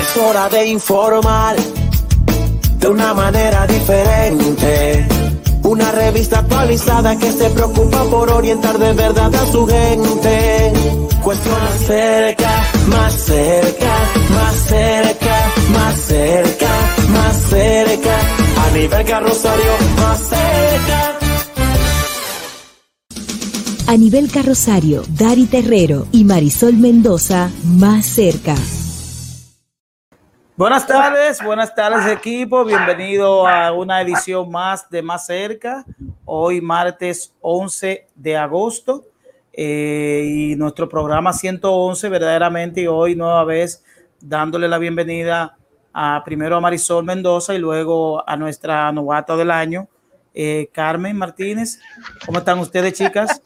Es hora de informar de una manera diferente. Una revista actualizada que se preocupa por orientar de verdad a su gente. Cuestión más cerca, más cerca, más cerca, más cerca, más cerca. A nivel carrosario, más cerca. A nivel carrosario, Dari Terrero y Marisol Mendoza, más cerca. Buenas tardes, buenas tardes equipo, bienvenido a una edición más de Más Cerca, hoy martes 11 de agosto eh, y nuestro programa 111 verdaderamente y hoy nueva vez dándole la bienvenida a primero a Marisol Mendoza y luego a nuestra novata del año, eh, Carmen Martínez. ¿Cómo están ustedes chicas?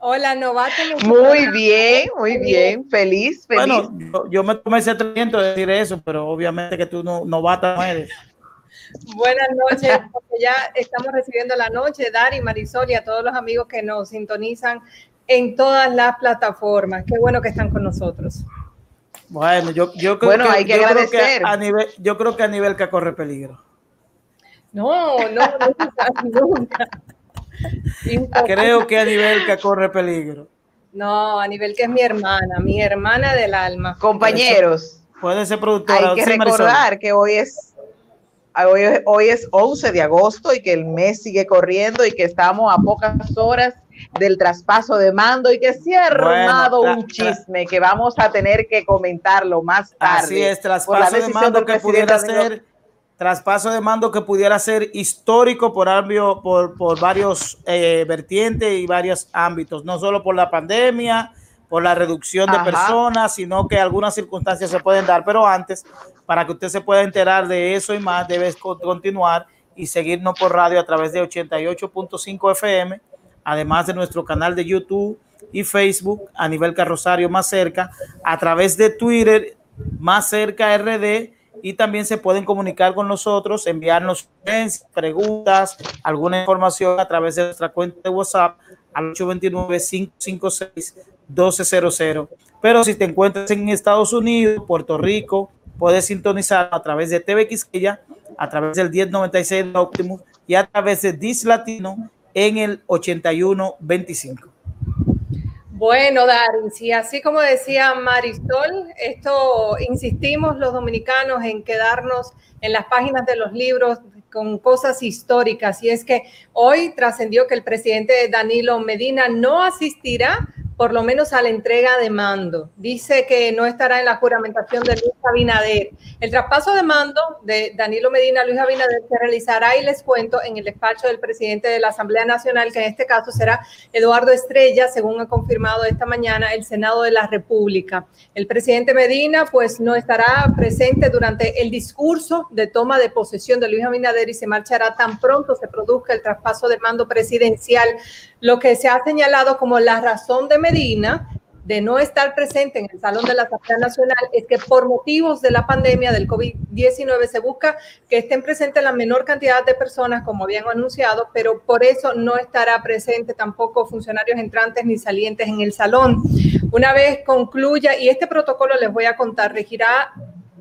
Hola, novato. Muy bien, muy bien, feliz, feliz. Bueno, yo, yo me tomé ese atrevimiento de decir eso, pero obviamente que tú no, novata no eres. Buenas noches, porque ya estamos recibiendo la noche, Dari, Marisol y a todos los amigos que nos sintonizan en todas las plataformas. Qué bueno que están con nosotros. Bueno, yo, yo creo Bueno, que, hay que yo creo agradecer. que a nivel, yo creo que a nivel que corre peligro. No, no, no, nunca. Creo que a nivel que corre peligro. No, a nivel que es mi hermana, mi hermana del alma. Compañeros, Puede ser productora. hay que sí, Marisol. recordar que hoy es, hoy, es- hoy es 11 de agosto y que el mes sigue corriendo y que estamos a pocas horas del traspaso de mando y que se ha armado un chisme que vamos a tener que comentarlo más tarde. Así es, por la traspaso de mando que pudiera ser, traspaso de mando que pudiera ser histórico por, ambio- por, por varios eh, vertientes y varios ámbitos, no solo por la pandemia, por la reducción de Ajá. personas, sino que algunas circunstancias se pueden dar. Pero antes, para que usted se pueda enterar de eso y más, debes co- continuar y seguirnos por radio a través de 88.5 FM, además de nuestro canal de YouTube y Facebook a nivel carrosario más cerca, a través de Twitter más cerca RD y también se pueden comunicar con nosotros, enviarnos preguntas, alguna información a través de nuestra cuenta de WhatsApp al 829-556-1200. Pero si te encuentras en Estados Unidos, Puerto Rico, puedes sintonizar a través de TV Quisqueya, a través del 1096 de Optimus y a través de Dis Latino en el 8125. Bueno, Darin, sí, así como decía Marisol, esto insistimos los dominicanos en quedarnos en las páginas de los libros con cosas históricas. Y es que hoy trascendió que el presidente Danilo Medina no asistirá por lo menos a la entrega de mando. Dice que no estará en la juramentación de Luis Abinader. El traspaso de mando de Danilo Medina a Luis Abinader se realizará, y les cuento, en el despacho del presidente de la Asamblea Nacional, que en este caso será Eduardo Estrella, según ha confirmado esta mañana el Senado de la República. El presidente Medina, pues, no estará presente durante el discurso de toma de posesión de Luis Abinader y se marchará tan pronto se produzca el traspaso de mando presidencial lo que se ha señalado como la razón de Medina de no estar presente en el Salón de la Asamblea Nacional es que por motivos de la pandemia del COVID-19 se busca que estén presentes la menor cantidad de personas, como habían anunciado, pero por eso no estará presente tampoco funcionarios entrantes ni salientes en el salón. Una vez concluya, y este protocolo les voy a contar, regirá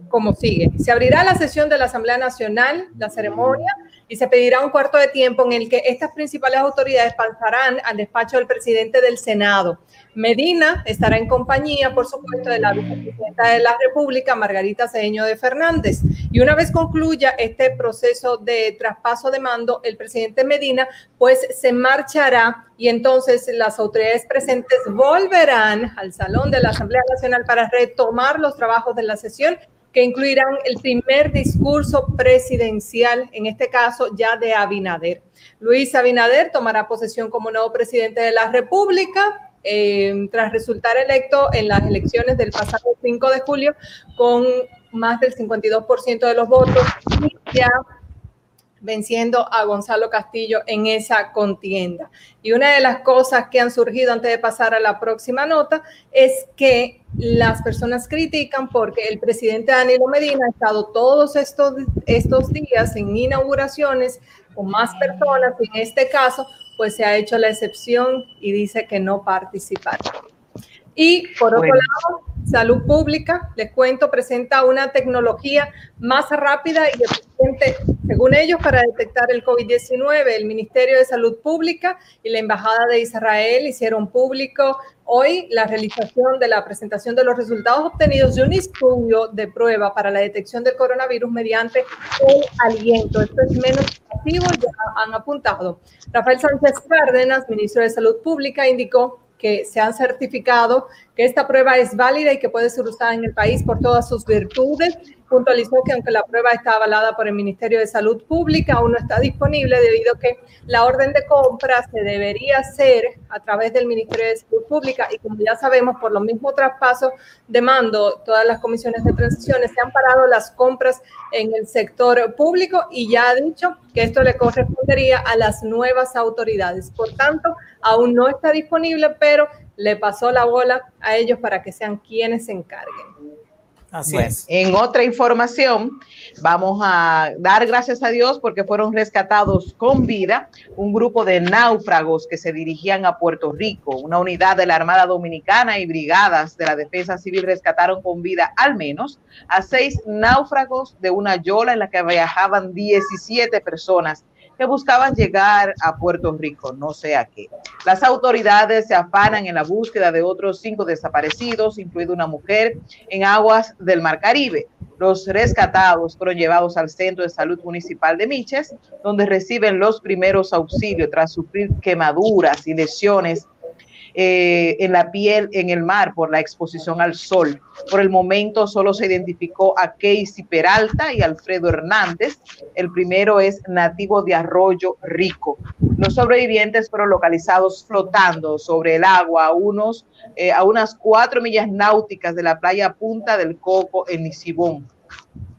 como sigue. Se abrirá la sesión de la Asamblea Nacional, la ceremonia, y se pedirá un cuarto de tiempo en el que estas principales autoridades pasarán al despacho del presidente del Senado. Medina estará en compañía, por supuesto, de la vicepresidenta de la República, Margarita Cedeño de Fernández. Y una vez concluya este proceso de traspaso de mando, el presidente Medina, pues se marchará y entonces las autoridades presentes volverán al Salón de la Asamblea Nacional para retomar los trabajos de la sesión que incluirán el primer discurso presidencial, en este caso ya de Abinader. Luis Abinader tomará posesión como nuevo presidente de la República eh, tras resultar electo en las elecciones del pasado 5 de julio con más del 52% de los votos y ya venciendo a Gonzalo Castillo en esa contienda. Y una de las cosas que han surgido antes de pasar a la próxima nota es que las personas critican porque el presidente Danilo Medina ha estado todos estos, estos días en inauguraciones con más personas, y en este caso, pues se ha hecho la excepción y dice que no participará. Y por otro lado, Salud Pública, les cuento, presenta una tecnología más rápida y eficiente, según ellos, para detectar el COVID-19. El Ministerio de Salud Pública y la Embajada de Israel hicieron público hoy la realización de la presentación de los resultados obtenidos de un estudio de prueba para la detección del coronavirus mediante el aliento. Esto es menos activo, ya han apuntado. Rafael Sánchez Cárdenas, ministro de Salud Pública, indicó que se han certificado que esta prueba es válida y que puede ser usada en el país por todas sus virtudes. Puntualizó que aunque la prueba está avalada por el Ministerio de Salud Pública, aún no está disponible debido a que la orden de compra se debería hacer a través del Ministerio de Salud Pública y como ya sabemos, por los mismos traspasos de mando, todas las comisiones de transiciones se han parado las compras en el sector público y ya ha dicho que esto le correspondería a las nuevas autoridades. Por tanto, aún no está disponible, pero le pasó la bola a ellos para que sean quienes se encarguen. Así es. En otra información, vamos a dar gracias a Dios porque fueron rescatados con vida un grupo de náufragos que se dirigían a Puerto Rico. Una unidad de la Armada Dominicana y brigadas de la Defensa Civil rescataron con vida al menos a seis náufragos de una yola en la que viajaban 17 personas que buscaban llegar a Puerto Rico, no sé a qué. Las autoridades se afanan en la búsqueda de otros cinco desaparecidos, incluida una mujer, en aguas del Mar Caribe. Los rescatados fueron llevados al Centro de Salud Municipal de Miches, donde reciben los primeros auxilios tras sufrir quemaduras y lesiones eh, en la piel en el mar por la exposición al sol. Por el momento solo se identificó a Casey Peralta y Alfredo Hernández. El primero es nativo de Arroyo Rico. Los sobrevivientes fueron localizados flotando sobre el agua a, unos, eh, a unas cuatro millas náuticas de la playa Punta del Coco en Nisibón.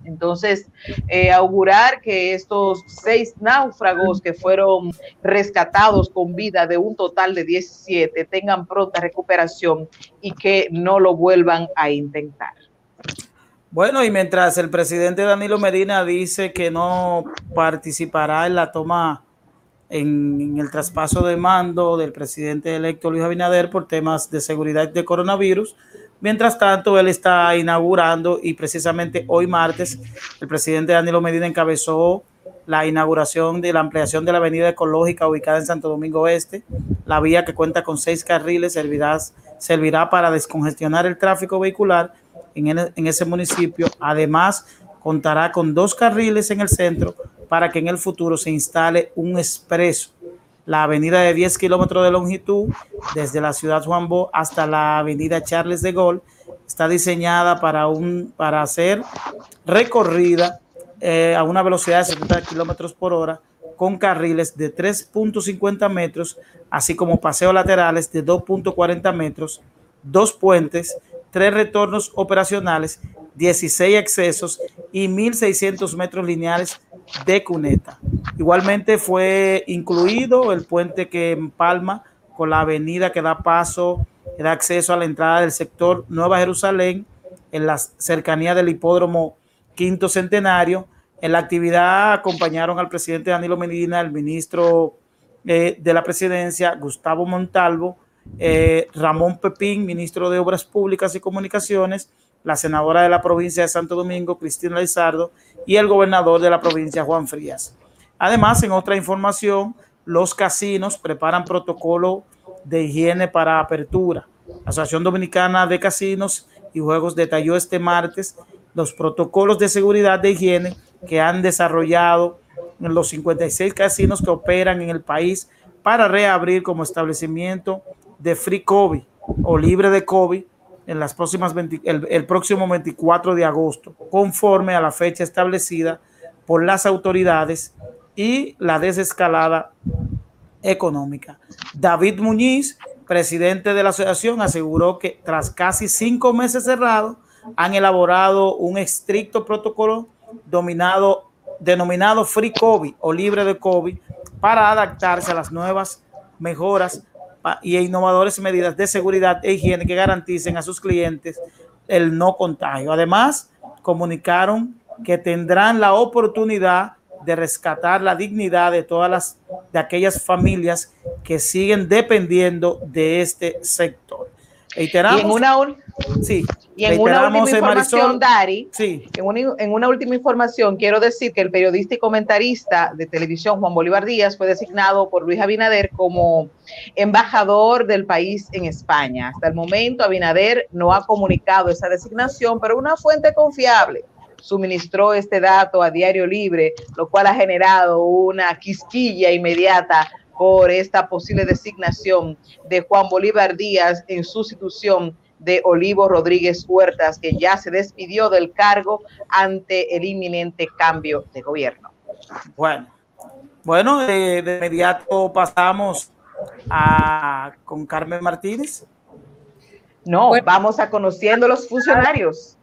Entonces, eh, augurar que estos seis náufragos que fueron rescatados con vida de un total de 17 tengan pronta recuperación y que no lo vuelvan a intentar. Bueno, y mientras el presidente Danilo Medina dice que no participará en la toma, en, en el traspaso de mando del presidente electo Luis Abinader por temas de seguridad de coronavirus, Mientras tanto, él está inaugurando y precisamente hoy martes el presidente Danilo Medina encabezó la inauguración de la ampliación de la avenida ecológica ubicada en Santo Domingo Este. La vía que cuenta con seis carriles servirá, para descongestionar el tráfico vehicular en ese municipio. Además, contará con dos carriles en el centro para que en el futuro se instale un expreso la avenida de 10 kilómetros de longitud desde la ciudad Juan Bo hasta la avenida Charles de Gaulle está diseñada para, un, para recorrida eh, a una velocidad de 70 kilómetros por hora con carriles de 3.50 metros, así como paseos laterales de 2.40 metros, dos puentes, tres retornos operacionales, 16 accesos y 1.600 metros lineales de cuneta. Igualmente fue incluido el puente que empalma con la avenida que da paso, que da acceso a la entrada del sector Nueva Jerusalén en la cercanía del hipódromo Quinto Centenario. En la actividad acompañaron al presidente Danilo Medina, el ministro eh, de la presidencia, Gustavo Montalvo, eh, Ramón Pepín, ministro de Obras Públicas y Comunicaciones, la senadora de la provincia de Santo Domingo, Cristina Lizardo, y el gobernador de la provincia, Juan Frías. Además, en otra información, los casinos preparan protocolo de higiene para apertura. La Asociación Dominicana de Casinos y Juegos detalló este martes los protocolos de seguridad de higiene que han desarrollado los 56 casinos que operan en el país para reabrir como establecimiento de free COVID o libre de COVID en las próximas el, próximo 24 de agosto, conforme a la fecha establecida por las autoridades y la desescalada económica. David Muñiz, presidente de la asociación, aseguró que tras casi cinco meses cerrados, han elaborado un estricto protocolo denominado Free COVID o libre de COVID para adaptarse a las nuevas mejoras y innovadoras medidas de seguridad e higiene que garanticen a sus clientes el no contagio. Además, comunicaron que tendrán la oportunidad de rescatar la dignidad de todas las de aquellas familias que siguen dependiendo de este sector. Y en una, sí, y en una última eh, información, Dari, sí. en, una, en una última información, quiero decir que el periodista y comentarista de televisión Juan Bolívar Díaz fue designado por Luis Abinader como embajador del país en España. Hasta el momento, Abinader no ha comunicado esa designación, pero una fuente confiable suministró este dato a Diario Libre, lo cual ha generado una quisquilla inmediata por esta posible designación de Juan Bolívar Díaz en sustitución de Olivo Rodríguez Huertas, que ya se despidió del cargo ante el inminente cambio de gobierno. Bueno, bueno, de, inmediato pasamos a con Carmen Martínez. No, vamos a conociendo los funcionarios.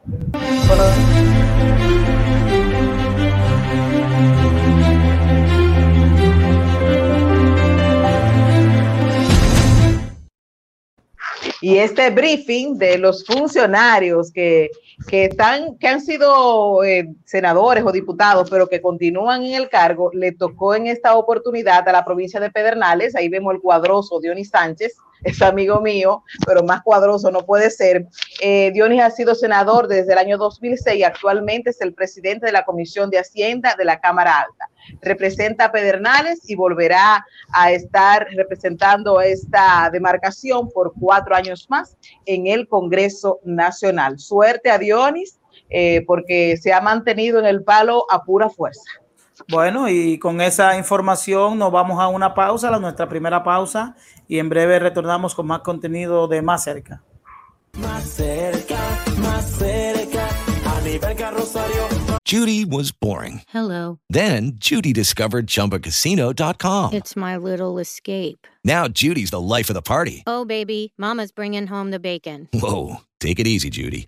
Y este briefing de los funcionarios que, están, que han sido eh, senadores o diputados, pero que continúan en el cargo, le tocó en esta oportunidad a la provincia de Pedernales. Ahí vemos el cuadroso Dionis Sánchez, es amigo mío, pero más cuadroso no puede ser. Eh, Dionis ha sido senador desde el año 2006 y actualmente es el presidente de la Comisión de Hacienda de la Cámara Alta. Representa a Pedernales y volverá a estar representando esta demarcación por cuatro años más en el Congreso Nacional. Suerte a Dionis, eh, porque se ha mantenido en el palo a pura fuerza. Bueno, y con esa información nos vamos a una pausa, la nuestra primera pausa, y en breve retornamos con más contenido de Más Cerca. Más cerca, más cerca, a nivel Judy was boring. Hello. Then Judy discovered chumbacasino.com. It's my little escape. Now Judy's the life of the party. Oh, baby, Mama's bringing home the bacon. Whoa. Take it easy, Judy.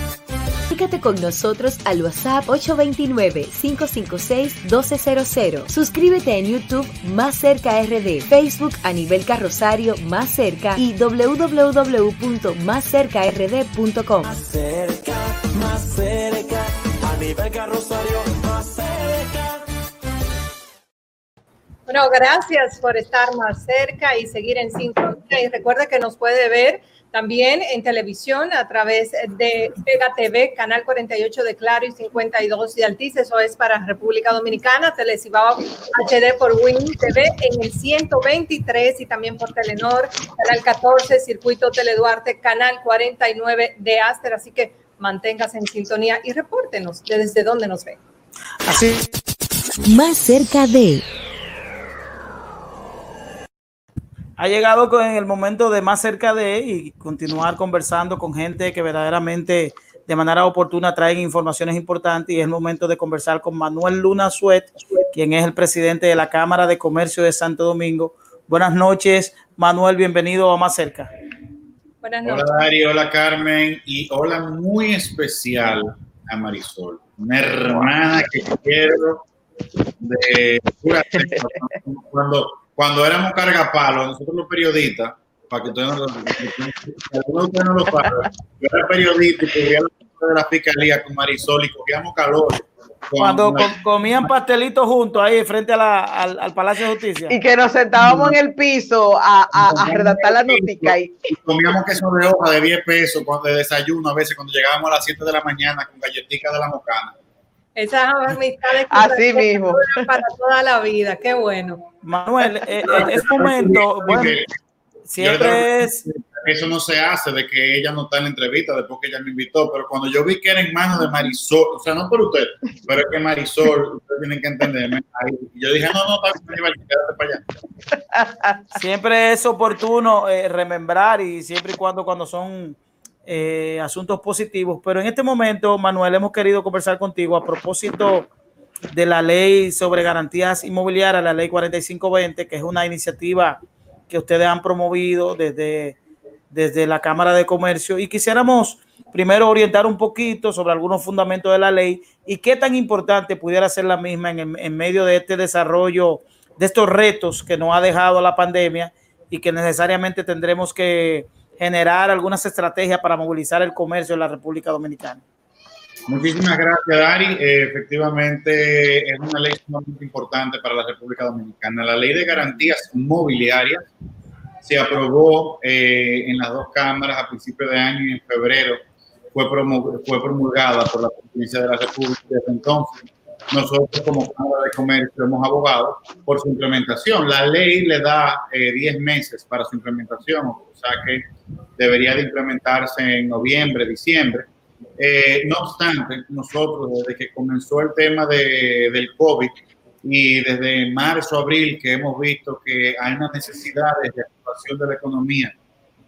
Comunícate con nosotros al WhatsApp 829-556-1200. Suscríbete en YouTube Más Cerca RD, Facebook a nivel carrosario Más Cerca y www.máscercard.com. Más cerca, más cerca, a nivel carrosario Más Cerca. Bueno, gracias por estar más cerca y seguir en sintonía. Y recuerda que nos puede ver también en televisión a través de Vega TV, canal 48 de Claro y 52 de Altice, eso es para República Dominicana, Telecibao HD por Win TV en el 123 y también por Telenor, canal 14, Circuito Teleduarte, canal 49 de Aster, así que manténgase en sintonía y repórtenos desde dónde nos ven. Así. Más cerca de ha llegado con el momento de más cerca de y continuar conversando con gente que verdaderamente de manera oportuna traen informaciones importantes y es el momento de conversar con Manuel Luna Suet, quien es el presidente de la Cámara de Comercio de Santo Domingo. Buenas noches, Manuel, bienvenido a Más Cerca. Buenas noches. Hola Dari, hola Carmen y hola muy especial a Marisol, una hermana que quiero de cuando cuando éramos cargapalos, nosotros los periodistas, para que ustedes no, lo saben, yo era periodista y cubría la de la fiscalía con Marisol y cogíamos calor. Cuando comían pastelitos juntos ahí frente a la, al, Palacio de Justicia. Y que nos sentábamos en el piso a, a, redactar la noticia. Y... comíamos queso de hoja de 10 pesos de desayuno a veces cuando llegábamos a las 7 de la mañana con galletitas de la mocana. Esas amistades Así mismo. para toda la vida, qué bueno. Manuel, eh, eh, es momento, bueno, siempre es, eso no se hace de que ella no está en la entrevista después que ella me invitó, pero cuando yo vi que era en manos de Marisol, o sea, no por usted, pero es que Marisol, ustedes tienen que entenderme, ahí, yo dije, no, no, para, para allá. Siempre es oportuno eh, remembrar y siempre y cuando cuando son eh, asuntos positivos, pero en este momento, Manuel, hemos querido conversar contigo a propósito de la ley sobre garantías inmobiliarias, la ley 4520, que es una iniciativa que ustedes han promovido desde, desde la Cámara de Comercio y quisiéramos primero orientar un poquito sobre algunos fundamentos de la ley y qué tan importante pudiera ser la misma en, en medio de este desarrollo, de estos retos que nos ha dejado la pandemia y que necesariamente tendremos que generar algunas estrategias para movilizar el comercio en la República Dominicana. Muchísimas gracias, Dari. Eh, efectivamente, es una ley sumamente importante para la República Dominicana. La ley de garantías inmobiliarias se aprobó eh, en las dos cámaras a principios de año y en febrero fue promulgada por la Presidencia de la República. Desde entonces, nosotros como Cámara de Comercio hemos abogado por su implementación. La ley le da 10 eh, meses para su implementación, o sea que debería de implementarse en noviembre, diciembre. Eh, no obstante, nosotros desde que comenzó el tema de, del COVID y desde marzo, abril, que hemos visto que hay una necesidad de reactivación de la economía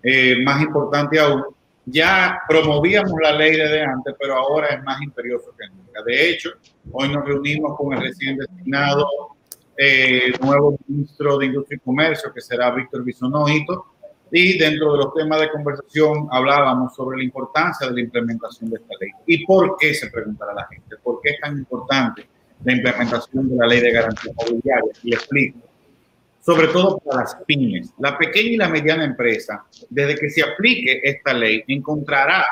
eh, más importante aún, ya promovíamos la ley desde antes, pero ahora es más imperioso que nunca. De hecho, hoy nos reunimos con el recién designado eh, nuevo ministro de Industria y Comercio, que será Víctor Bisonojito, y dentro de los temas de conversación hablábamos sobre la importancia de la implementación de esta ley. ¿Y por qué se preguntará la gente? ¿Por qué es tan importante la implementación de la ley de garantía mobiliaria? Y explico. Sobre todo para las pymes, la pequeña y la mediana empresa, desde que se aplique esta ley, encontrará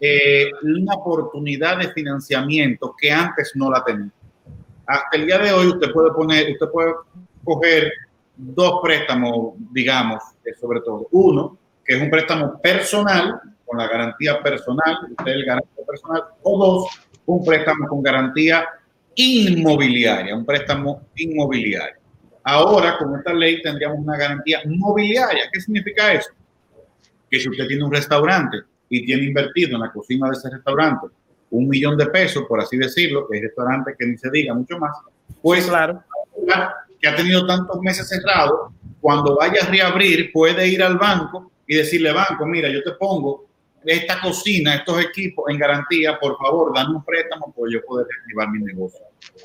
eh, una oportunidad de financiamiento que antes no la tenía. Hasta el día de hoy usted puede poner, usted puede coger dos préstamos, digamos, sobre todo. Uno, que es un préstamo personal, con la garantía personal, usted el garantía personal, o dos, un préstamo con garantía inmobiliaria, un préstamo inmobiliario. Ahora, con esta ley, tendríamos una garantía mobiliaria. ¿Qué significa eso? Que si usted tiene un restaurante y tiene invertido en la cocina de ese restaurante un millón de pesos, por así decirlo, que es restaurante que ni se diga mucho más, pues claro, que ha tenido tantos meses cerrado, cuando vaya a reabrir, puede ir al banco y decirle, banco, mira, yo te pongo esta cocina, estos equipos en garantía, por favor, dame un préstamo para yo poder reactivar mi negocio.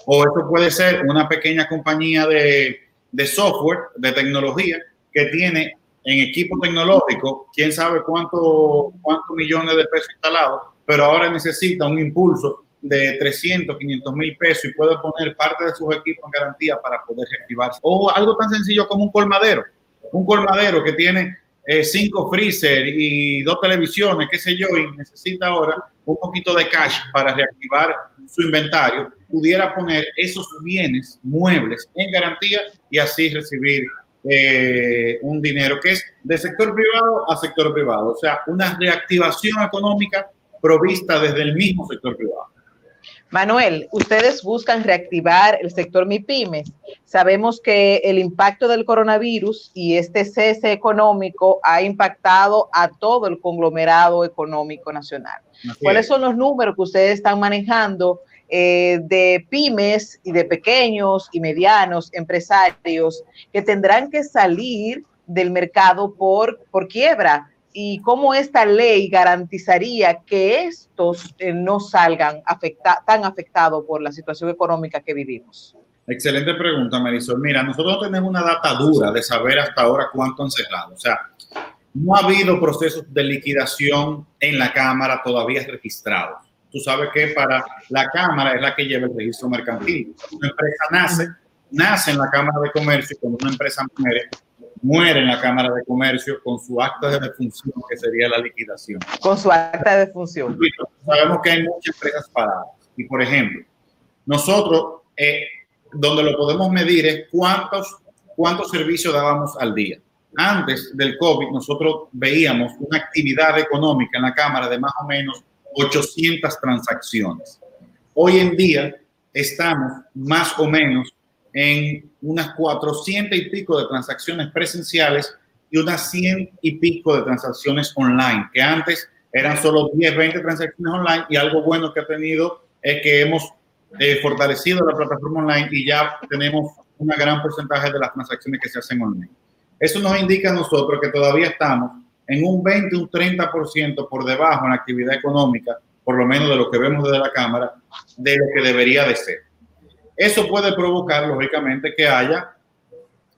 O esto puede ser una pequeña compañía de, de software, de tecnología, que tiene en equipo tecnológico, quién sabe cuánto, cuántos millones de pesos instalados, pero ahora necesita un impulso de 300, 500 mil pesos y puede poner parte de sus equipos en garantía para poder reactivarse. O algo tan sencillo como un colmadero. Un colmadero que tiene eh, cinco freezer y dos televisiones, qué sé yo, y necesita ahora un poquito de cash para reactivar su inventario, pudiera poner esos bienes muebles en garantía y así recibir eh, un dinero que es de sector privado a sector privado, o sea, una reactivación económica provista desde el mismo sector privado. Manuel, ustedes buscan reactivar el sector MIPIMES. Sabemos que el impacto del coronavirus y este cese económico ha impactado a todo el conglomerado económico nacional. ¿Cuáles son los números que ustedes están manejando eh, de pymes y de pequeños y medianos empresarios que tendrán que salir del mercado por, por quiebra? Y cómo esta ley garantizaría que estos eh, no salgan tan afectados por la situación económica que vivimos. Excelente pregunta, Marisol. Mira, nosotros tenemos una data dura de saber hasta ahora cuánto han cerrado. O sea, no ha habido procesos de liquidación en la Cámara todavía registrados. Tú sabes que para la Cámara es la que lleva el registro mercantil. Una empresa nace, nace en la Cámara de Comercio, cuando una empresa muere, muere en la Cámara de Comercio con su acta de defunción, que sería la liquidación. Con su acta de defunción. Sabemos que hay muchas empresas paradas. Y, por ejemplo, nosotros, eh, donde lo podemos medir es cuántos, cuántos servicios dábamos al día. Antes del COVID, nosotros veíamos una actividad económica en la Cámara de más o menos 800 transacciones. Hoy en día estamos más o menos en unas 400 y pico de transacciones presenciales y unas 100 y pico de transacciones online, que antes eran solo 10, 20 transacciones online y algo bueno que ha tenido es que hemos eh, fortalecido la plataforma online y ya tenemos un gran porcentaje de las transacciones que se hacen online. Eso nos indica a nosotros que todavía estamos en un 20, un 30% por debajo en la actividad económica, por lo menos de lo que vemos desde la Cámara, de lo que debería de ser. Eso puede provocar, lógicamente, que haya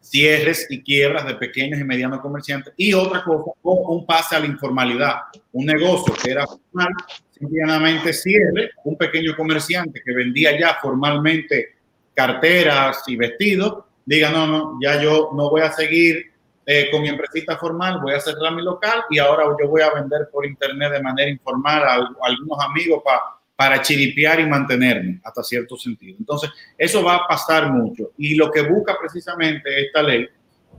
cierres y quiebras de pequeños y medianos comerciantes y otra cosa, un pase a la informalidad. Un negocio que era formal, simplemente cierre, un pequeño comerciante que vendía ya formalmente carteras y vestidos, diga, no, no, ya yo no voy a seguir eh, con mi empresita formal, voy a cerrar mi local y ahora yo voy a vender por internet de manera informal a, a algunos amigos para para chiripear y mantenerme hasta cierto sentido. Entonces, eso va a pasar mucho. Y lo que busca precisamente esta ley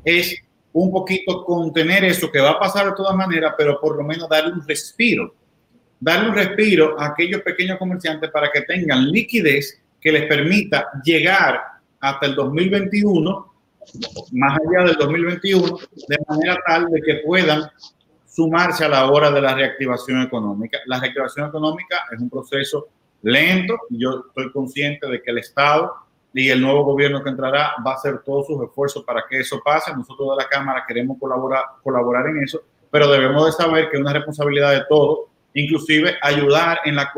es un poquito contener eso que va a pasar de todas maneras, pero por lo menos darle un respiro. Darle un respiro a aquellos pequeños comerciantes para que tengan liquidez que les permita llegar hasta el 2021, más allá del 2021, de manera tal de que puedan sumarse a la hora de la reactivación económica. La reactivación económica es un proceso lento. Yo estoy consciente de que el Estado y el nuevo gobierno que entrará va a hacer todos sus esfuerzos para que eso pase. Nosotros de la Cámara queremos colaborar, colaborar en eso, pero debemos de saber que es una responsabilidad de todos, inclusive ayudar en, la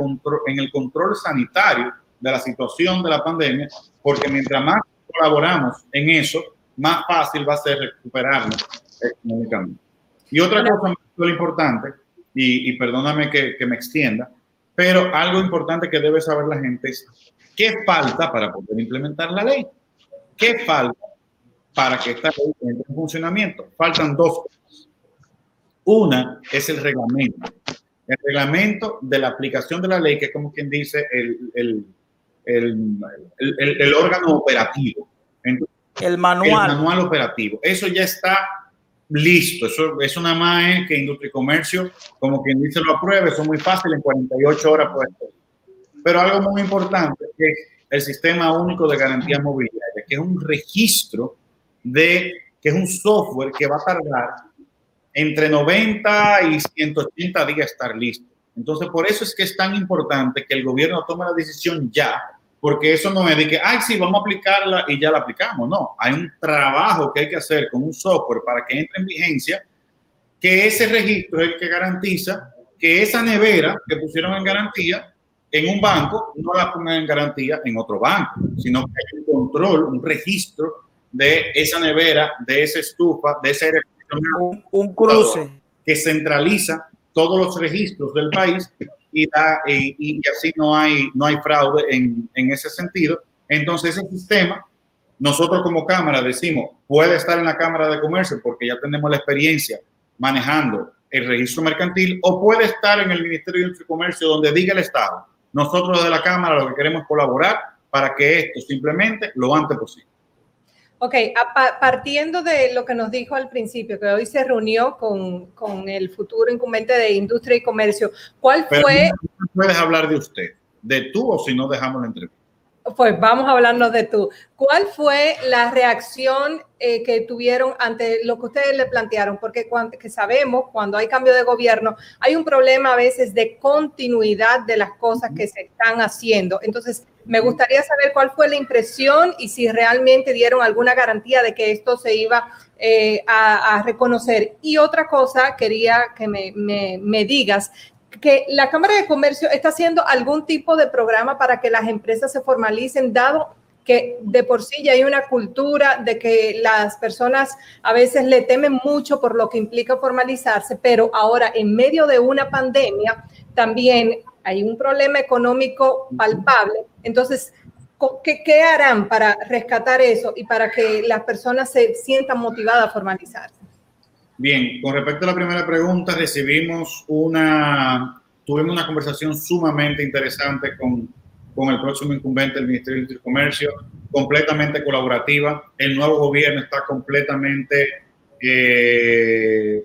en el control sanitario de la situación de la pandemia, porque mientras más colaboramos en eso, más fácil va a ser recuperarnos económicamente. Y otra cosa muy importante, y, perdóname que, me extienda, pero algo importante que debe saber la gente es qué falta para poder implementar la ley. ¿Qué falta para que esta ley entre en funcionamiento? Faltan dos cosas. Una es el reglamento. El reglamento de la aplicación de la ley, que es como quien dice el, el, órgano operativo. el manual. El manual operativo. Eso ya está listo. Eso, es una más que Industria y Comercio, como quien dice, lo apruebe. Eso es muy fácil, en 48 horas puede ser. Pero algo muy importante es el Sistema Único de Garantía Mobiliaria, que es un registro de, que es un software que va a tardar entre 90 y 180 días estar listo. Entonces, por eso es que es tan importante que el gobierno tome la decisión ya porque eso no es de que, ay, sí, vamos a aplicarla y ya la aplicamos. No, hay un trabajo que hay que hacer con un software para que entre en vigencia, que ese registro es el que garantiza que esa nevera que pusieron en garantía en un banco no la pongan en garantía en otro banco, sino que hay un control, un registro de esa nevera, de esa estufa, de ese un, un cruce que centraliza todos los registros del país y, da, así no hay, no hay fraude en, en ese sentido. Entonces, ese sistema, nosotros como Cámara decimos, puede estar en la Cámara de Comercio porque ya tenemos la experiencia manejando el registro mercantil o puede estar en el Ministerio de Industria y Comercio donde diga el Estado. Nosotros de la Cámara lo que queremos es colaborar para que esto simplemente lo antes posible. Ok, partiendo de lo que nos dijo al principio, que hoy se reunió con, con el futuro incumbente de Industria y Comercio, ¿cuál fue... puedes hablar de usted, de tú o si no dejamos la entrevista. Pues vamos a hablarnos de tú. ¿Cuál fue la reacción eh, que tuvieron ante lo que ustedes le plantearon? Porque cuando, que sabemos, cuando hay cambio de gobierno, hay un problema a veces de continuidad de las cosas que se están haciendo. Entonces, me gustaría saber cuál fue la impresión y si realmente dieron alguna garantía de que esto se iba eh, a, reconocer. Y otra cosa, quería que me, me digas, que la Cámara de Comercio está haciendo algún tipo de programa para que las empresas se formalicen, dado que de por sí ya hay una cultura de que las personas a veces le temen mucho por lo que implica formalizarse, pero ahora en medio de una pandemia también hay un problema económico palpable. Entonces, ¿qué, qué harán para rescatar eso y para que las personas se sientan motivadas a formalizarse? Bien, con respecto a la primera pregunta, recibimos una, tuvimos una conversación sumamente interesante con, con el próximo incumbente del Ministerio de Comercio, completamente colaborativa. El nuevo gobierno está completamente eh,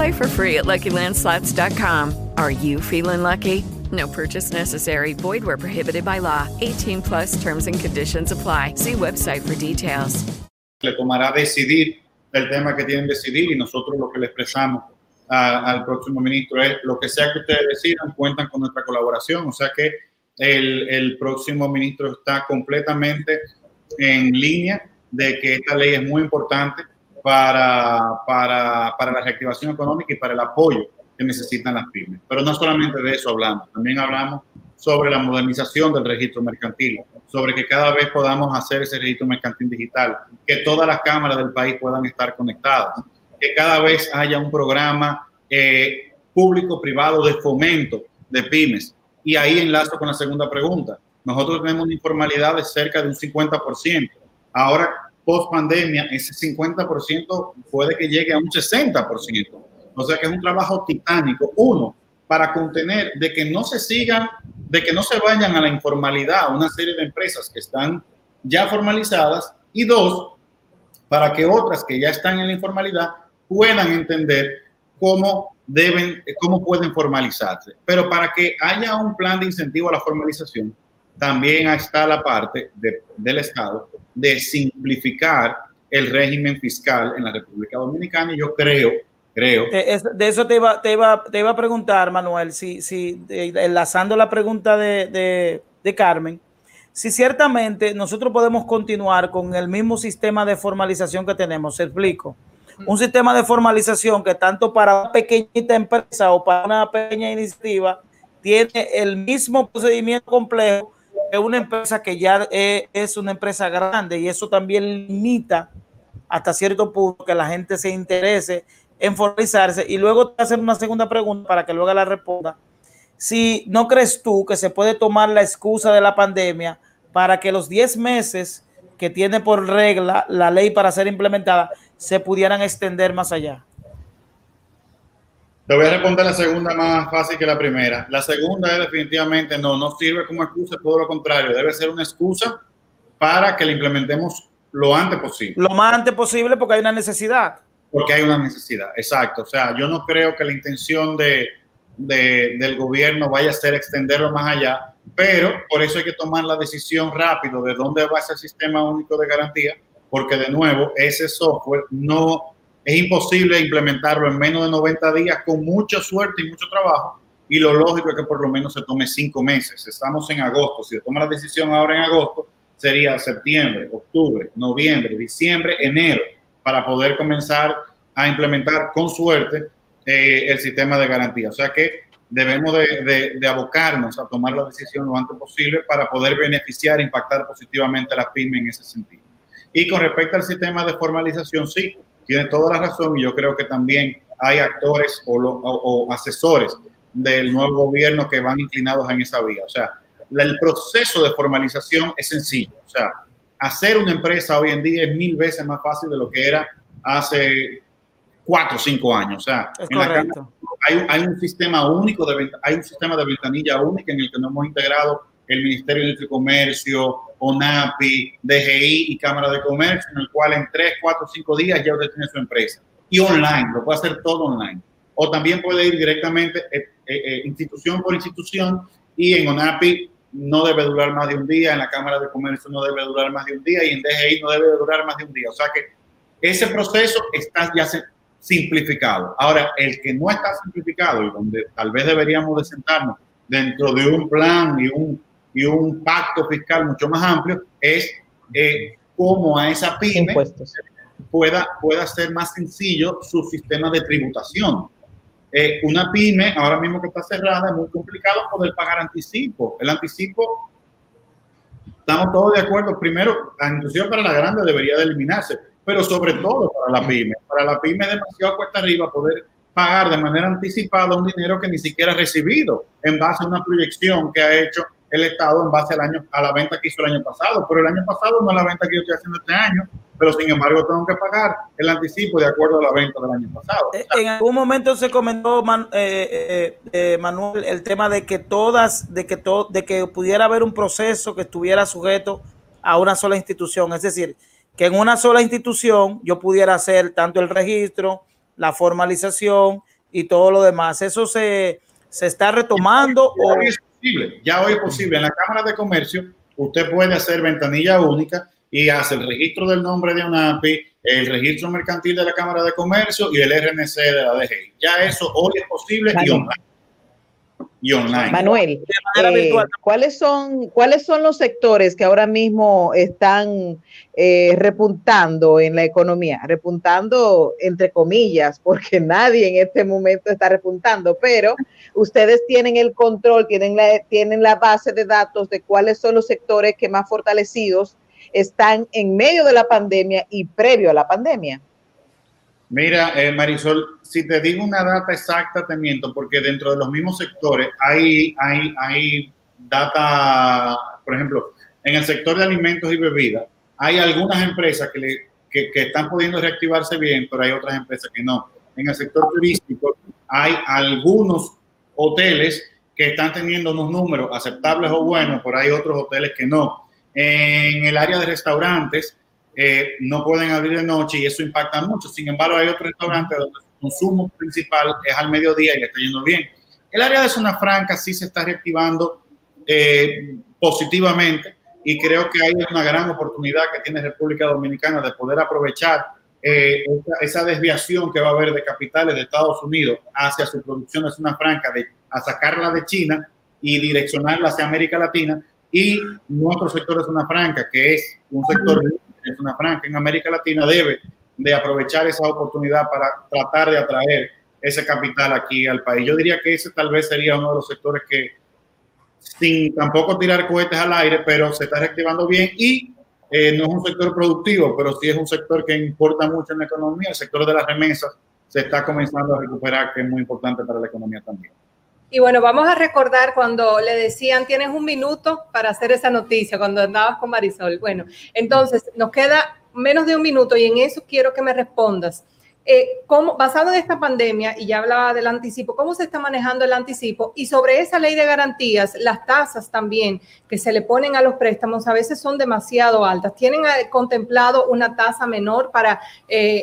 Play for free at LuckyLandSlots.com. Are you feeling lucky? No purchase necessary. Void where prohibited by law. 18 plus terms and conditions apply. See website for details. Le tomará decidir el tema que tienen decidir y nosotros lo que le expresamos a, al próximo ministro es lo que sea que ustedes decidan, cuentan con nuestra colaboración. O sea que el, el próximo ministro está completamente en línea de que esta ley es muy importante para, para, para, la reactivación económica y para el apoyo que necesitan las pymes. Pero no solamente de eso hablamos, también hablamos sobre la modernización del registro mercantil, sobre que cada vez podamos hacer ese registro mercantil digital, que todas las cámaras del país puedan estar conectadas, que cada vez haya un programa eh, público-privado de fomento de pymes. Y ahí enlazo con la segunda pregunta. Nosotros tenemos una informalidad de cerca de un 50%. Ahora post pandemia, ese 50% puede que llegue a un 60%. O sea que es un trabajo titánico. Uno, para contener de que no se sigan, de que no se vayan a la informalidad una serie de empresas que están ya formalizadas. Y dos, para que otras que ya están en la informalidad puedan entender cómo deben, cómo pueden formalizarse. Pero para que haya un plan de incentivo a la formalización, también está la parte de, del Estado de simplificar el régimen fiscal en la República Dominicana y yo creo, creo. De eso te iba, te iba, te iba a preguntar, Manuel, si, si enlazando la pregunta de, de, Carmen, si ciertamente nosotros podemos continuar con el mismo sistema de formalización que tenemos, explico. Un sistema de formalización que tanto para una pequeñita empresa o para una pequeña iniciativa tiene el mismo procedimiento complejo es una empresa que ya es una empresa grande y eso también limita hasta cierto punto que la gente se interese en formalizarse. Y luego te hacer una segunda pregunta para que luego la responda. Si no crees tú que se puede tomar la excusa de la pandemia para que los 10 meses que tiene por regla la ley para ser implementada se pudieran extender más allá. Te voy a responder la segunda más fácil que la primera. La segunda es definitivamente no, no sirve como excusa, todo lo contrario, debe ser una excusa para que la implementemos lo antes posible. Lo más antes posible porque hay una necesidad. Porque hay una necesidad, exacto. O sea, yo no creo que la intención de, de, del gobierno vaya a ser extenderlo más allá, pero por eso hay que tomar la decisión rápido de dónde va ese sistema único de garantía, porque de nuevo, ese software no es imposible implementarlo en menos de 90 días con mucha suerte y mucho trabajo. Y lo lógico es que por lo menos se tome cinco meses. Estamos en agosto. Si se toma la decisión ahora en agosto, sería septiembre, octubre, noviembre, diciembre, enero, para poder comenzar a implementar con suerte eh, el sistema de garantía. O sea que debemos de, abocarnos a tomar la decisión lo antes posible para poder beneficiar e impactar positivamente a las pymes en ese sentido. Y con respecto al sistema de formalización, sí, tiene toda la razón y yo creo que también hay actores o, lo, o, o, asesores del nuevo gobierno que van inclinados en esa vía. O sea, la, el proceso de formalización es sencillo. O sea, hacer una empresa hoy en día es mil veces más fácil de lo que era hace cuatro o cinco años. O sea, en la cámara, hay, hay, un sistema único, de, hay un sistema de ventanilla única en el que nos hemos integrado el Ministerio de Comercio, ONAPI, DGI y Cámara de Comercio, en el cual en 3, 4, 5 días ya usted tiene su empresa. Y online, lo puede hacer todo online. O también puede ir directamente eh, eh, institución por institución y en ONAPI no debe durar más de un día, en la Cámara de Comercio no debe durar más de un día y en DGI no debe durar más de un día. O sea que ese proceso está ya simplificado. Ahora, el que no está simplificado y donde tal vez deberíamos de sentarnos dentro de un plan y un y un pacto fiscal mucho más amplio, es eh, cómo a esa pyme pueda, pueda ser más sencillo su sistema de tributación. Eh, una pyme, ahora mismo que está cerrada, es muy complicado poder pagar anticipo. El anticipo, estamos todos de acuerdo, primero, la inclusión para la grande debería de eliminarse, pero sobre todo para la pyme. Para la pyme es demasiado cuesta arriba poder pagar de manera anticipada un dinero que ni siquiera ha recibido en base a una proyección que ha hecho el Estado en base al año, a la venta que hizo el año pasado. Pero el año pasado no es la venta que yo estoy haciendo este año, pero sin embargo tengo que pagar el anticipo de acuerdo a la venta del año pasado. Eh, en algún momento se comentó, eh, eh, Manuel, el tema de que todas, de que, todo, de que pudiera haber un proceso que estuviera sujeto a una sola institución. Es decir, que en una sola institución yo pudiera hacer tanto el registro, la formalización y todo lo demás. ¿Eso se, se está retomando? Es posible, ya hoy es posible. En la Cámara de Comercio usted puede hacer ventanilla única y hace el registro del nombre de UNAPI, el registro mercantil de la Cámara de Comercio y el RNC de la DGI. Ya eso hoy es posible y online y online. Manuel, eh, ¿cuáles, son, ¿cuáles son los sectores que ahora mismo están eh, repuntando en la economía? Repuntando entre comillas, porque nadie en este momento está repuntando, pero ustedes tienen el control, tienen la, tienen la base de datos de cuáles son los sectores que más fortalecidos están en medio de la pandemia y previo a la pandemia. Mira, eh, Marisol, si te digo una data exacta, te miento, porque dentro de los mismos sectores hay, hay, hay data, por ejemplo, en el sector de alimentos y bebidas, hay algunas empresas que, le, que, que están pudiendo reactivarse bien, pero hay otras empresas que no. En el sector turístico hay algunos hoteles que están teniendo unos números aceptables o buenos, pero hay otros hoteles que no. En el área de restaurantes, eh, no pueden abrir de noche y eso impacta mucho. Sin embargo, hay otros restaurantes donde el consumo principal es al mediodía y está yendo bien. El área de zona franca sí se está reactivando eh, positivamente y creo que hay una gran oportunidad que tiene República Dominicana de poder aprovechar eh, esa, desviación que va a haber de capitales de Estados Unidos hacia su producción de zona franca, de, a sacarla de China y direccionarla hacia América Latina y nuestro sector de zona franca, que es un sector es una franca en América Latina debe de aprovechar esa oportunidad para tratar de atraer ese capital aquí al país. Yo diría que ese tal vez sería uno de los sectores que, sin tampoco tirar cohetes al aire, pero se está reactivando bien y eh, no es un sector productivo, pero sí es un sector que importa mucho en la economía. El sector de las remesas se está comenzando a recuperar, que es muy importante para la economía también. Y bueno, vamos a recordar cuando le decían, tienes un minuto para hacer esa noticia, cuando andabas con Marisol. Bueno, entonces nos queda menos de un minuto y en eso quiero que me respondas. Eh, ¿cómo, basado en esta pandemia, y ya hablaba del anticipo, ¿cómo se está manejando el anticipo? Y sobre esa ley de garantías, las tasas también que se le ponen a los préstamos a veces son demasiado altas. ¿Tienen eh, contemplado una tasa menor para, eh,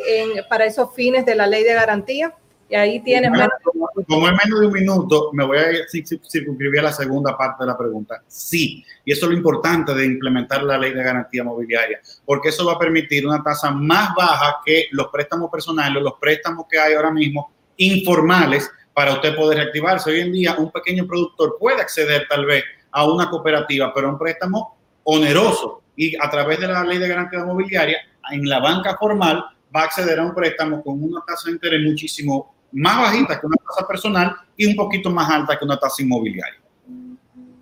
para esos fines de la ley de garantía? Y ahí tienes menos. Como en menos de un minuto, me voy a circunscribir a la segunda parte de la pregunta. Sí, y eso es lo importante de implementar la ley de garantía mobiliaria, porque eso va a permitir una tasa más baja que los préstamos personales, los préstamos que hay ahora mismo informales para usted poder reactivarse. Hoy en día, un pequeño productor puede acceder tal vez a una cooperativa, pero un préstamo oneroso y a través de la ley de garantía mobiliaria, en la banca formal va a acceder a un préstamo con una tasa de interés muchísimo más bajita que una tasa personal y un poquito más alta que una tasa inmobiliaria.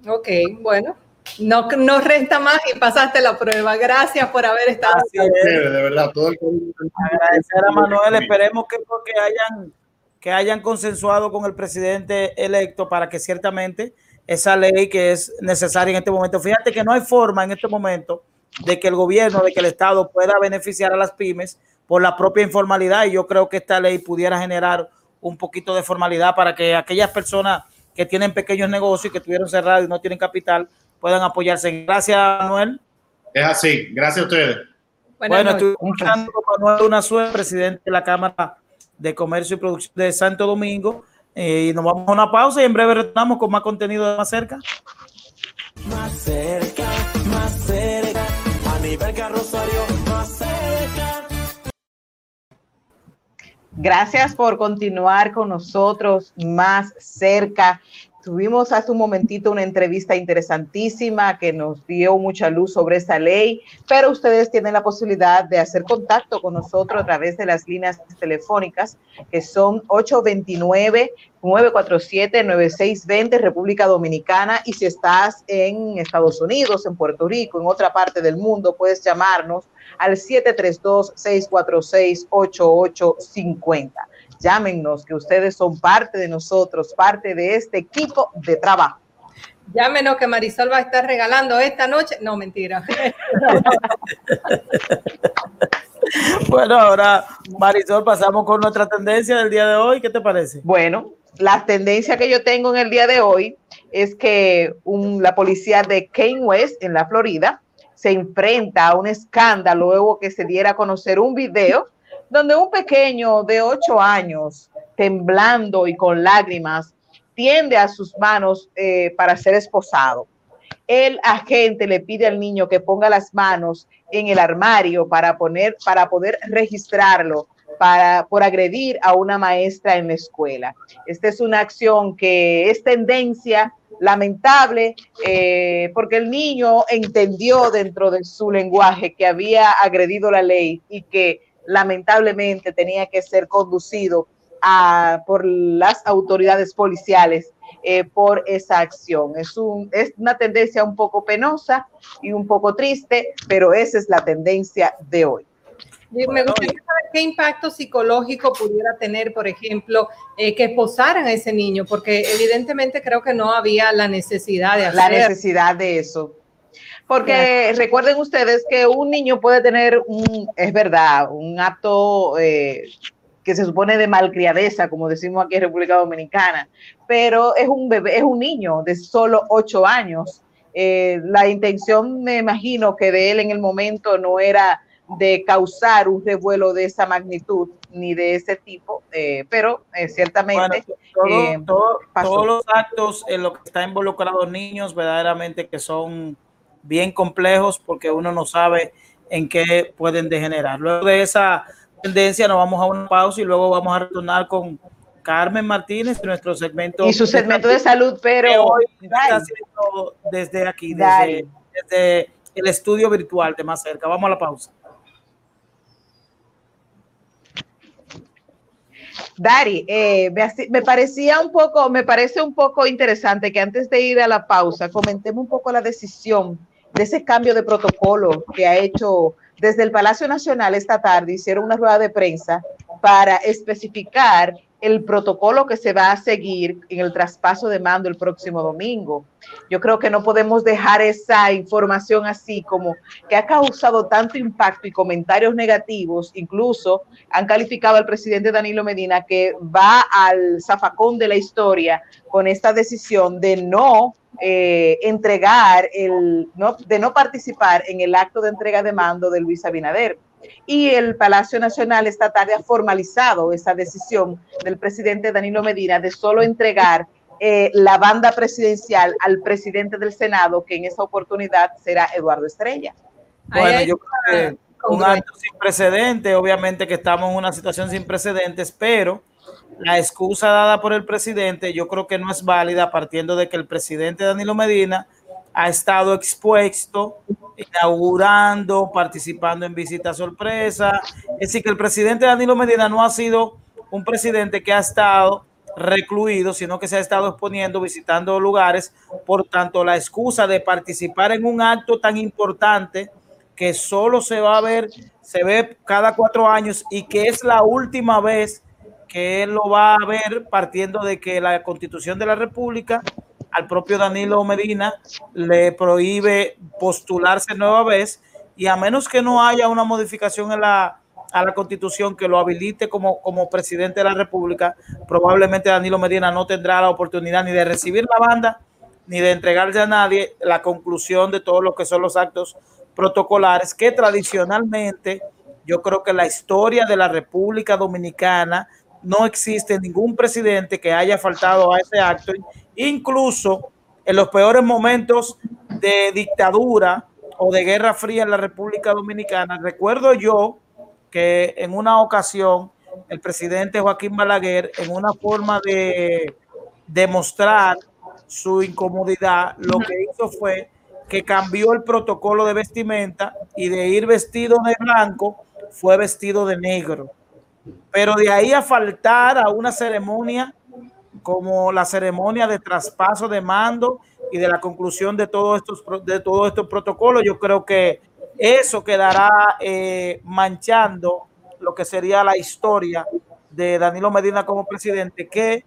Ok, bueno, no, no resta más y pasaste la prueba. Gracias por haber estado. Gracias, de verdad, todo el Agradecer a Manuel, esperemos que, que hayan que hayan consensuado con el presidente electo para que ciertamente esa ley que es necesaria en este momento. Fíjate que no hay forma en este momento de que el gobierno, de que el Estado pueda beneficiar a las pymes por la propia informalidad y yo creo que esta ley pudiera generar un poquito de formalidad para que aquellas personas que tienen pequeños negocios y que estuvieron cerrados y no tienen capital puedan apoyarse. Gracias, Manuel. Es así, gracias a ustedes. bueno, estoy escuchando con Manuel Una presidente de la Cámara de Comercio y Producción de Santo Domingo. Eh, y nos vamos a una pausa y en breve retornamos con más contenido de más cerca. Más cerca, más cerca, a nivel más Gracias por continuar con nosotros más cerca. Tuvimos hace un momentito una entrevista interesantísima que nos dio mucha luz sobre esta ley, pero ustedes tienen la posibilidad de hacer contacto con nosotros a través de las líneas telefónicas que son 829-947-9620 República Dominicana y si estás en Estados Unidos, en Puerto Rico, en otra parte del mundo, puedes llamarnos al 732-646-8850 llámenos, que ustedes son parte de nosotros, parte de este equipo de trabajo. Llámenos que Marisol va a estar regalando esta noche. No, mentira. bueno, ahora Marisol, pasamos con nuestra tendencia del día de hoy. ¿Qué te parece? Bueno, la tendencia que yo tengo en el día de hoy es que la policía de Kane West en la Florida se enfrenta a un escándalo luego que se diera a conocer un video donde un pequeño de ocho años, temblando y con lágrimas, tiende a sus manos eh, para ser esposado. El agente le pide al niño que ponga las manos en el armario para, poner, para poder registrarlo para, por agredir a una maestra en la escuela. Esta es una acción que es tendencia lamentable eh, porque el niño entendió dentro de su lenguaje que había agredido la ley y que lamentablemente tenía que ser conducido a, por las autoridades policiales eh, por esa acción. Es, un, es una tendencia un poco penosa y un poco triste, pero esa es la tendencia de hoy. Me gustaría saber qué impacto psicológico pudiera tener, por ejemplo, eh, que posaran a ese niño, porque evidentemente creo que no había la necesidad de hacer. La necesidad de eso. Porque recuerden ustedes que un niño puede tener un, es verdad, un acto eh, que se supone de malcriadeza, como decimos aquí en República Dominicana, pero es un bebé, es un niño de solo ocho años. Eh, la intención, me imagino, que de él en el momento no era de causar un revuelo de esa magnitud ni de ese tipo, eh, pero ciertamente todos los actos en los que están involucrados niños verdaderamente que son bien complejos porque uno no sabe en qué pueden degenerar. Luego de esa tendencia nos vamos a una pausa y luego vamos a retornar con Carmen Martínez nuestro segmento. Y su segmento de salud, pero hoy está haciendo desde aquí, desde, desde el estudio virtual de más cerca. Vamos a la pausa. Dari, eh, me, parecía un poco, me parece un poco interesante que antes de ir a la pausa comentemos un poco la decisión de ese cambio de protocolo que ha hecho desde el Palacio Nacional esta tarde, hicieron una rueda de prensa para especificar el protocolo que se va a seguir en el traspaso de mando el próximo domingo. Yo creo que no podemos dejar esa información así como que ha causado tanto impacto y comentarios negativos, incluso han calificado al presidente Danilo Medina que va al zafacón de la historia con esta decisión de no eh, entregar, el, de no participar en el acto de entrega de mando de Luis Abinader. Y el Palacio Nacional esta tarde ha formalizado esa decisión del presidente Danilo Medina de solo entregar eh, la banda presidencial al presidente del Senado, que en esa oportunidad será Eduardo Estrella. Bueno, yo creo que un acto sin precedentes, obviamente que estamos en una situación sin precedentes, pero la excusa dada por el presidente yo creo que no es válida partiendo de que el presidente Danilo Medina ha estado expuesto, inaugurando, participando en visitas sorpresa. Es decir, que el presidente Danilo Medina no ha sido un presidente que ha estado recluido, sino que se ha estado exponiendo, visitando lugares. Por tanto, la excusa de participar en un acto tan importante que solo se va a ver, se ve cada cuatro años y que es la última vez que él lo va a ver partiendo de que la constitución de la República al propio Danilo Medina le prohíbe postularse nueva vez y a menos que no haya una modificación en la, a la constitución que lo habilite como, como presidente de la República, probablemente Danilo Medina no tendrá la oportunidad ni de recibir la banda ni de entregarle a nadie la conclusión de todo lo que son los actos protocolares que tradicionalmente yo creo que la historia de la República Dominicana no existe ningún presidente que haya faltado a ese acto, incluso en los peores momentos de dictadura o de guerra fría en la República Dominicana. Recuerdo yo que en una ocasión el presidente Joaquín Balaguer, en una forma de demostrar su incomodidad, lo que hizo fue que cambió el protocolo de vestimenta y de ir vestido de blanco fue vestido de negro. Pero de ahí a faltar a una ceremonia como la ceremonia de traspaso de mando y de la conclusión de todos estos de todos estos protocolos, yo creo que eso quedará eh, manchando lo que sería la historia de Danilo Medina como presidente, que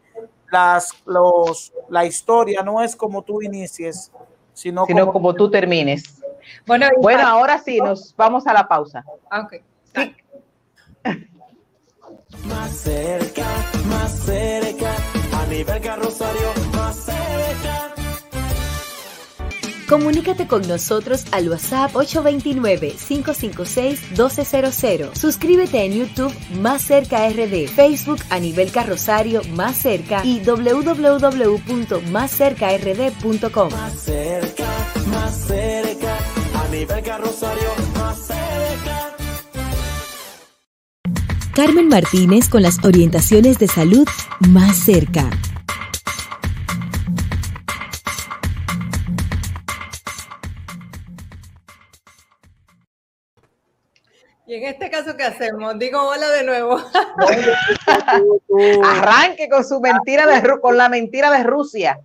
las, los, la historia no es como tú inicies, sino, como, tú termines. Bueno, bueno ahora sí, nos vamos a la pausa. Ah, okay. Más cerca, más cerca, a nivel carrosario, más cerca. Comunícate con nosotros al WhatsApp 829-556-1200. Suscríbete en YouTube Más Cerca RD, Facebook a nivel carrosario Más Cerca y www.máscercard.com. Más cerca, más cerca, a nivel carrosario Carmen Martínez con las orientaciones de salud más cerca. Y en este caso, ¿qué hacemos? Digo hola de nuevo. Arranque con su mentira de con la mentira de Rusia.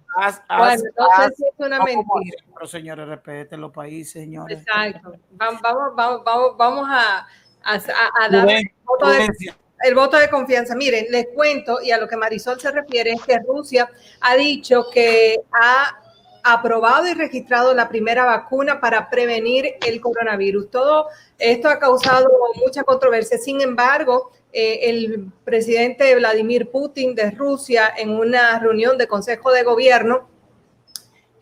bueno, no sé si es una mentira. Pero señores, respeten los países, señores. Exacto. Vamos, vamos, vamos, vamos a, a, dar el voto, de, el voto de confianza. Miren, les cuento, y a lo que Marisol se refiere, es que Rusia ha dicho que ha aprobado y registrado la primera vacuna para prevenir el coronavirus. Todo esto ha causado mucha controversia. Sin embargo, eh, el presidente Vladimir Putin de Rusia en una reunión de Consejo de Gobierno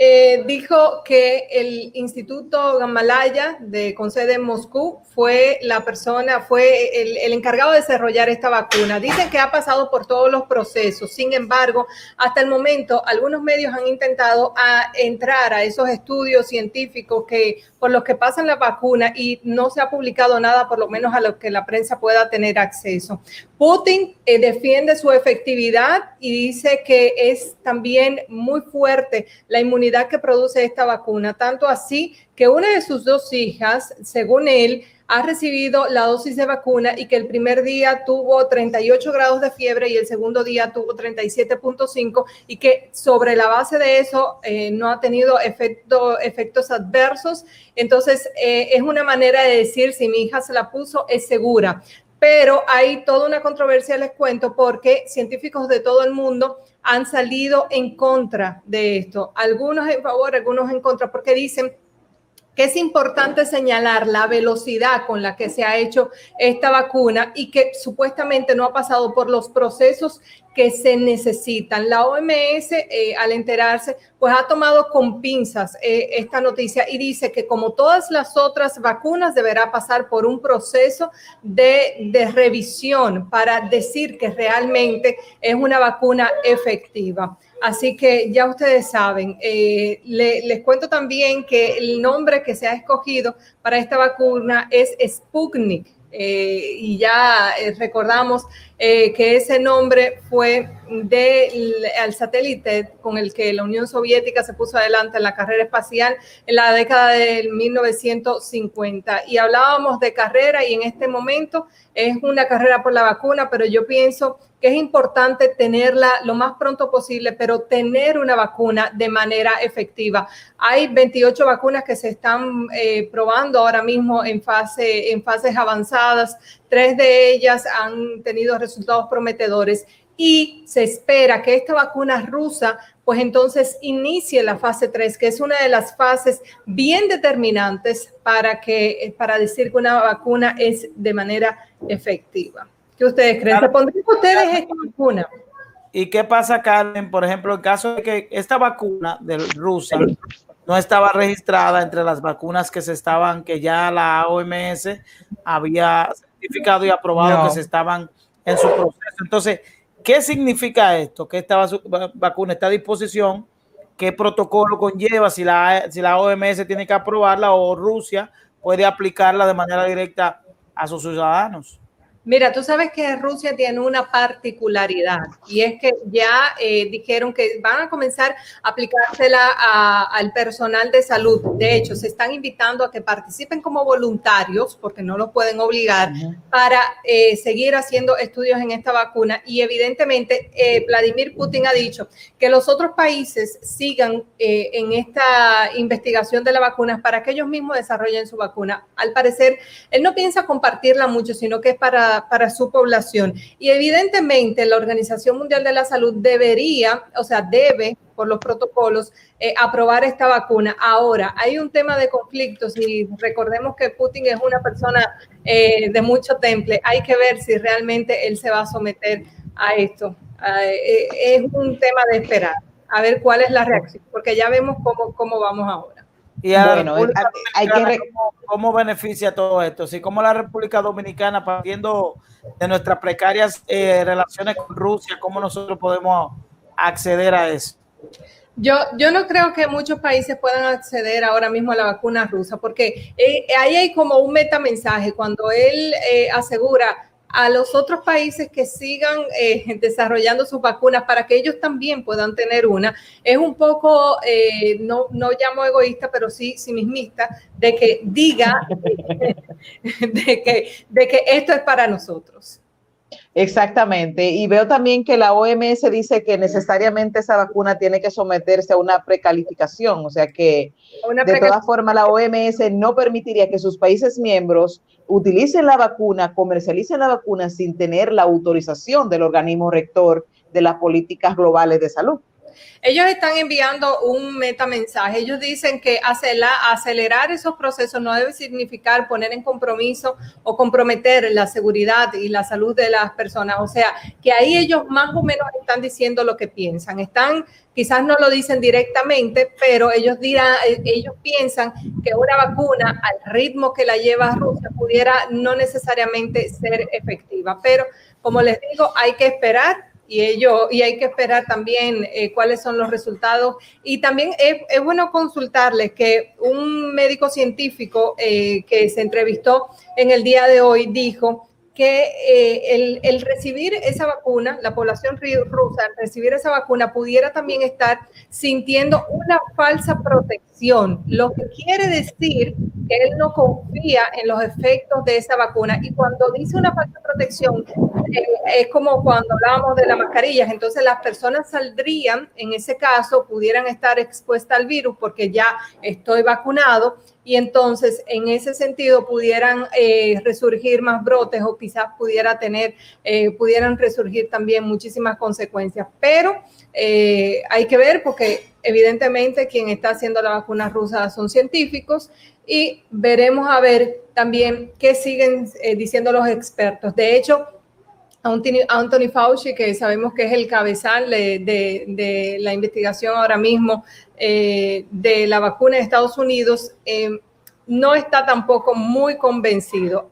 eh, dijo que el Instituto Gamalaya, de, con sede en Moscú, fue la persona, fue el, encargado de desarrollar esta vacuna. Dicen que ha pasado por todos los procesos. Sin embargo, hasta el momento, algunos medios han intentado entrar a esos estudios científicos que por los que pasan la vacuna y no se ha publicado nada, por lo menos a lo que la prensa pueda tener acceso. Putin eh, defiende su efectividad y dice que es también muy fuerte la inmunidad que produce esta vacuna, tanto así que una de sus dos hijas, según él, ha recibido la dosis de vacuna y que el primer día tuvo 38 grados de fiebre y el segundo día tuvo 37.5 y que sobre la base de eso eh, no ha tenido efecto, efectos adversos. Entonces, eh, es una manera de decir si mi hija se la puso, es segura. Pero hay toda una controversia, les cuento, porque científicos de todo el mundo han salido en contra de esto. Algunos en favor, algunos en contra, porque dicen que es importante señalar la velocidad con la que se ha hecho esta vacuna y que supuestamente no ha pasado por los procesos que se necesitan. La OMS, eh, al enterarse, pues ha tomado con pinzas eh, esta noticia y dice que como todas las otras vacunas deberá pasar por un proceso de, de revisión para decir que realmente es una vacuna efectiva. Así que ya ustedes saben, eh, les cuento también que el nombre que se ha escogido para esta vacuna es Sputnik. Eh, y ya eh, recordamos que ese nombre fue del satélite con el que la Unión Soviética se puso adelante en la carrera espacial en la década del 1950. Y hablábamos de carrera y en este momento es una carrera por la vacuna, pero yo pienso que es importante tenerla lo más pronto posible, pero tener una vacuna de manera efectiva. Hay 28 vacunas que se están eh, probando ahora mismo en, fase, en fases avanzadas. Tres de ellas han tenido resultados prometedores y se espera que esta vacuna rusa pues entonces inicie la fase 3, que es una de las fases bien determinantes para, que, para decir que una vacuna es de manera efectiva. ¿Qué ustedes creen? ¿Se pondrían ustedes esta vacuna? ¿Y qué pasa, Carmen? Por ejemplo, en caso de que esta vacuna de Rusia no estaba registrada entre las vacunas que se estaban, que ya la OMS había certificado y aprobado que se estaban en su proceso. Entonces, ¿qué significa esto? Que esta vacuna está a disposición, qué protocolo conlleva, si la, si la OMS tiene que aprobarla o Rusia puede aplicarla de manera directa a sus ciudadanos. Mira, tú sabes que Rusia tiene una particularidad y es que ya eh, dijeron que van a comenzar a aplicársela a- al personal de salud. De hecho, se están invitando a que participen como voluntarios, porque no los pueden obligar, para eh, seguir haciendo estudios en esta vacuna. Y evidentemente, eh, Vladimir Putin ha dicho que los otros países sigan eh, en esta investigación de la vacuna para que ellos mismos desarrollen su vacuna. Al parecer, él no piensa compartirla mucho, sino que es para, para su población. Y evidentemente, la Organización Mundial de la Salud debería, o sea, debe, por los protocolos, eh, aprobar esta vacuna. Ahora, hay un tema de conflictos y recordemos que Putin es una persona eh, de mucho temple. Hay que ver si realmente él se va a someter a esto. Ah, eh, es un tema de esperar, a ver cuál es la reacción, porque ya vemos cómo, cómo vamos ahora. Y a la Bueno, República hay que Dominicana, re- ¿cómo, cómo beneficia todo esto? Sí, ¿Cómo la República Dominicana, partiendo de nuestras precarias eh, relaciones con Rusia, cómo nosotros podemos acceder a eso? Yo, yo no creo que muchos países puedan acceder ahora mismo a la vacuna rusa, porque eh, ahí hay como un metamensaje cuando él eh, asegura a los otros países que sigan eh, desarrollando sus vacunas para que ellos también puedan tener una. Es un poco, eh, no, no llamo egoísta, pero sí mismista, de que diga de que, de que esto es para nosotros. Exactamente. Y veo también que la OMS dice que necesariamente esa vacuna tiene que someterse a una precalificación, o sea que Una de todas formas la OMS no permitiría que sus países miembros utilicen la vacuna, comercialicen la vacuna sin tener la autorización del organismo rector de las políticas globales de salud. Ellos están enviando un metamensaje. Ellos dicen que acelerar esos procesos no debe significar poner en compromiso o comprometer la seguridad y la salud de las personas. O sea, que ahí ellos más o menos están diciendo lo que piensan. Están, quizás no lo dicen directamente, pero ellos dirán, eh, ellos piensan que una vacuna al ritmo que la lleva Rusia pudiera no necesariamente ser efectiva. Pero como les digo, hay que esperar y ello, y hay que esperar también eh, cuáles son los resultados. Y también es, bueno consultarles que un médico científico eh, que se entrevistó en el día de hoy dijo que eh, el, recibir esa vacuna, la población rusa, recibir esa vacuna, pudiera también estar sintiendo una falsa protección, lo que quiere decir que él no confía en los efectos de esa vacuna. Y cuando dice una falsa protección, eh, es como cuando hablábamos de las mascarillas, entonces las personas saldrían, en ese caso, pudieran estar expuestas al virus porque ya estoy vacunado y entonces en ese sentido pudieran eh, resurgir más brotes o quizás pudiera tener, eh, pudieran resurgir también muchísimas consecuencias. Pero eh, hay que ver porque evidentemente quien está haciendo la vacuna rusa son científicos y veremos a ver también qué siguen eh, diciendo los expertos. De hecho, Anthony, Fauci, que sabemos que es el cabezal de, la investigación ahora mismo eh, de la vacuna de Estados Unidos, eh, no está tampoco muy convencido.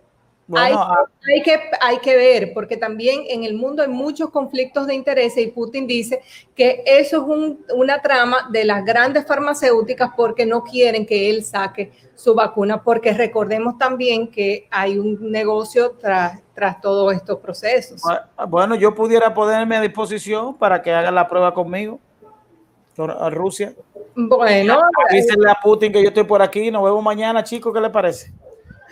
Bueno, hay, ah. hay que, hay que ver, porque también en el mundo hay muchos conflictos de intereses y Putin dice que eso es un- una trama de las grandes farmacéuticas porque no quieren que él saque su vacuna, porque recordemos también que hay un negocio tras, tras todos estos procesos. Bueno, yo pudiera ponerme a disposición para que hagan la prueba conmigo, con- a Rusia. Bueno, Avísenle a Putin que yo estoy por aquí. Nos vemos mañana, chicos. ¿Qué le parece?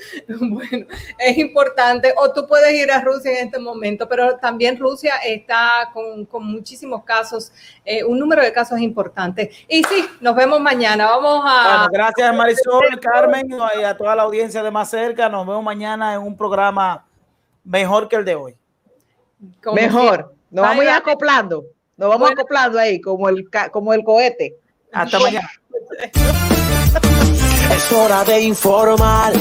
Bueno, es importante, o tú puedes ir a Rusia en este momento, pero también Rusia está con, con muchísimos casos, eh, un número de casos importantes. Y sí, nos vemos mañana. Vamos a... Bueno, gracias Marisol, Carmen y a toda la audiencia de más cerca. Nos vemos mañana en un programa mejor que el de hoy. Mejor, nos vamos a ir acoplando, nos vamos acoplando ahí como el, como el cohete. Hasta mañana. Es hora de informar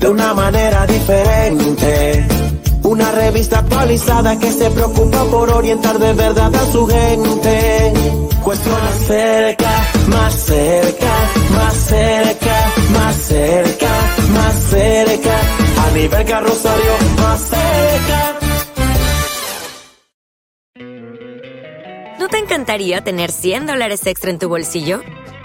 de una manera diferente. Una revista actualizada que se preocupa por orientar de verdad a su gente. Cuestiona cerca, más cerca, más cerca, más cerca, más cerca. A nivel carrosario, más cerca. ¿No te encantaría tener 100 dólares extra en tu bolsillo?